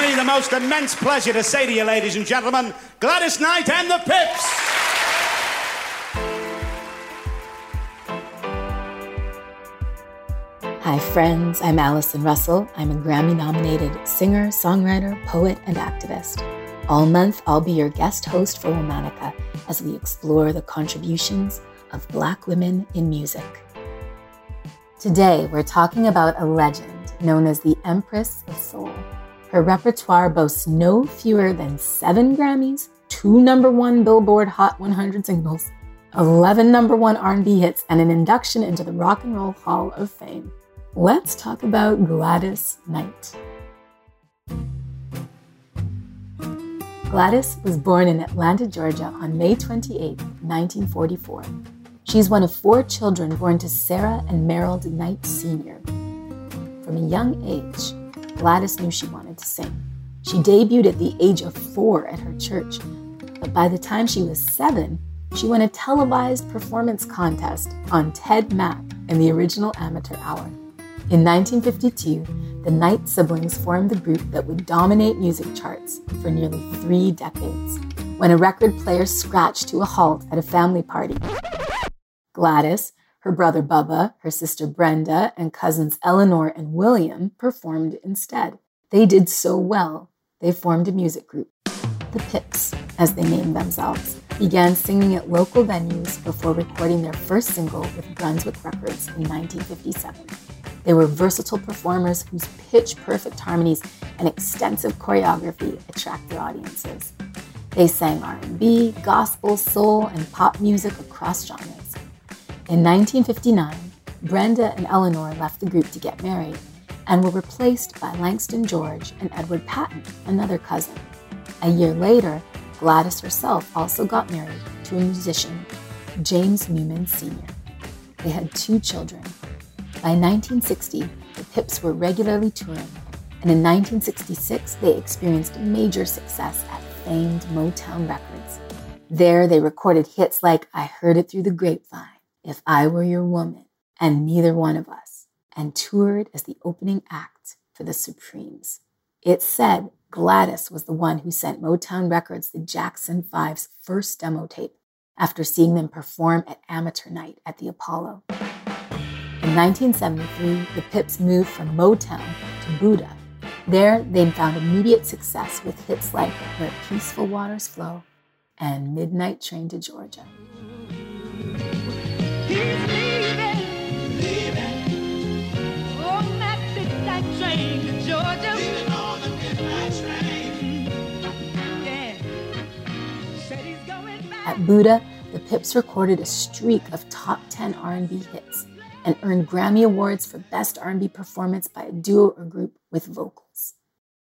me the most immense pleasure to say to you, ladies and gentlemen, Gladys Knight and the Pips. Hi, friends. I'm Allison Russell. I'm a Grammy nominated singer, songwriter, poet, and activist. All month, I'll be your guest host for Womanica as we explore the contributions of Black women in music. Today, we're talking about a legend known as the Empress of Soul. Her repertoire boasts no fewer than seven Grammys, two number one Billboard Hot 100 singles, 11 number one R&B hits, and an induction into the Rock and Roll Hall of Fame. Let's talk about Gladys Knight. Gladys was born in Atlanta, Georgia on May 28, 1944. She's one of four children born to Sarah and Merrill Knight Sr. From a young age, Gladys knew she wanted to sing. She debuted at the age of four at her church, but by the time she was seven, she won a televised performance contest on Ted Mack in the original amateur hour. In 1952, the Knight siblings formed the group that would dominate music charts for nearly three decades. When a record player scratched to a halt at a family party, Gladys, her brother Bubba, her sister Brenda, and cousins Eleanor and William performed instead. They did so well, they formed a music group. The Pips, as they named themselves, began singing at local venues before recording their first single with Brunswick Records in 1957. They were versatile performers whose pitch perfect harmonies and extensive choreography attract their audiences. They sang R&B, gospel, soul, and pop music across genres. In 1959, Brenda and Eleanor left the group to get married and were replaced by Langston George and Edward Patton, another cousin. A year later, Gladys herself also got married to a musician, James Newman Sr. They had two children, by 1960, the Pips were regularly touring, and in 1966, they experienced major success at famed Motown Records. There, they recorded hits like I Heard It Through the Grapevine, If I Were Your Woman, and Neither One of Us, and toured as the opening act for the Supremes. It said Gladys was the one who sent Motown Records the Jackson Five's first demo tape after seeing them perform at amateur night at the Apollo. In 1973, the Pips moved from Motown to Buddah. There, they found immediate success with hits like Where Peaceful Waters Flow and Midnight Train to Georgia. At Buddah, the Pips recorded a streak of top 10 R&B hits and earned Grammy Awards for Best R&B Performance by a Duo or Group with Vocals.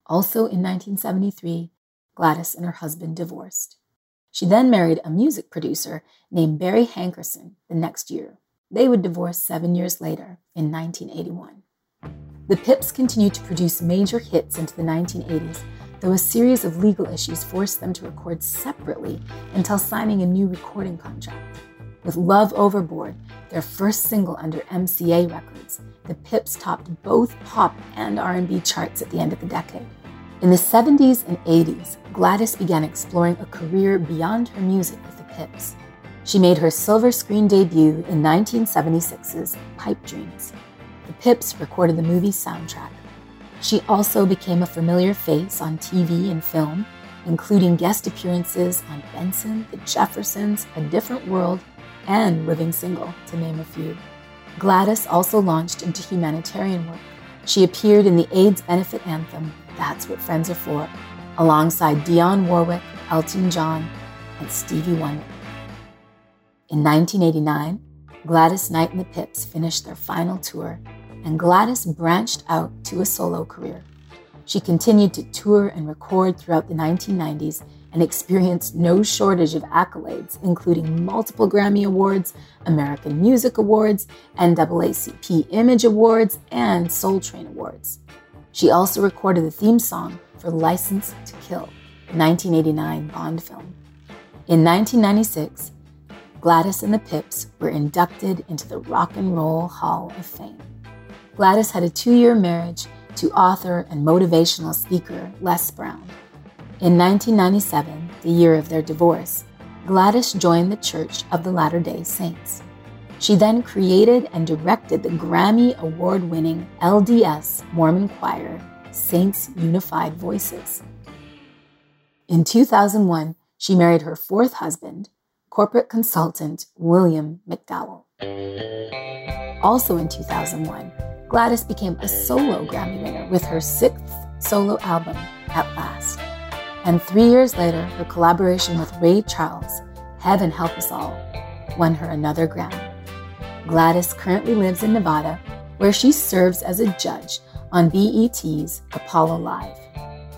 Also in 1973, Gladys and her husband divorced. She then married a music producer named Barry Hankerson the next year. They would divorce seven years later in 1981. The Pips continued to produce major hits into the 1980s, though a series of legal issues forced them to record separately until signing a new recording contract. With Love Overboard, their first single under MCA Records, the Pips topped both pop and R&B charts at the end of the decade. In the 70s and 80s, Gladys began exploring a career beyond her music with the Pips. She made her silver screen debut in 1976's Pipe Dreams. The Pips recorded the movie's soundtrack. She also became a familiar face on TV and film, including guest appearances on Benson, The Jeffersons, A Different World, and Living Single, to name a few. Gladys also launched into humanitarian work. She appeared in the AIDS benefit anthem, That's What Friends Are For, alongside Dionne Warwick, Elton John, and Stevie Wonder. In 1989, Gladys Knight and the Pips finished their final tour, and Gladys branched out to a solo career. She continued to tour and record throughout the 1990s and experienced no shortage of accolades, including multiple Grammy Awards, American Music Awards, NAACP Image Awards, and Soul Train Awards. She also recorded the theme song for License to Kill, the 1989 Bond film. In 1996, Gladys and the Pips were inducted into the Rock and Roll Hall of Fame. Gladys had a two year marriage to author and motivational speaker Les Brown. In 1997, the year of their divorce, Gladys joined the Church of the Latter day Saints. She then created and directed the Grammy Award winning LDS Mormon choir, Saints Unified Voices. In 2001, she married her fourth husband, corporate consultant William McDowell. Also in 2001, Gladys became a solo Grammy winner with her sixth solo album, At Last. And three years later, her collaboration with Ray Charles, Heaven Help Us All, won her another Grammy. Gladys currently lives in Nevada, where she serves as a judge on BET's Apollo Live.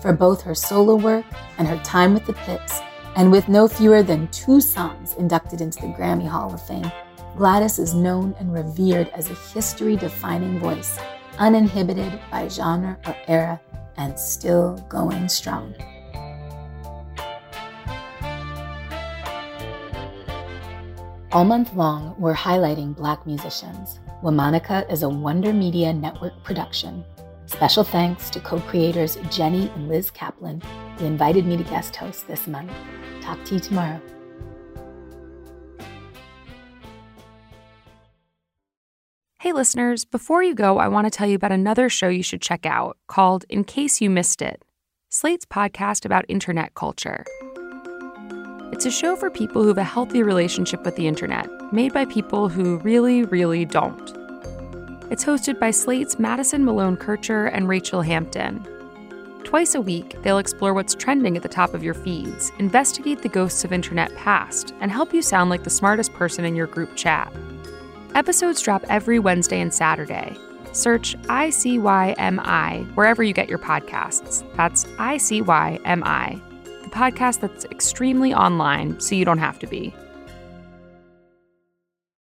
For both her solo work and her time with the Pips, and with no fewer than two songs inducted into the Grammy Hall of Fame, Gladys is known and revered as a history defining voice, uninhibited by genre or era, and still going strong. All month long, we're highlighting Black musicians. Womanica is a Wonder Media Network production. Special thanks to co creators Jenny and Liz Kaplan, who invited me to guest host this month. Talk to you tomorrow. Hey, listeners, before you go, I want to tell you about another show you should check out called In Case You Missed It Slate's podcast about internet culture. It's a show for people who have a healthy relationship with the internet, made by people who really, really don't. It's hosted by Slate's Madison Malone Kircher and Rachel Hampton. Twice a week, they'll explore what's trending at the top of your feeds, investigate the ghosts of internet past, and help you sound like the smartest person in your group chat. Episodes drop every Wednesday and Saturday. Search ICYMI wherever you get your podcasts. That's ICYMI podcast that's extremely online, so you don't have to be.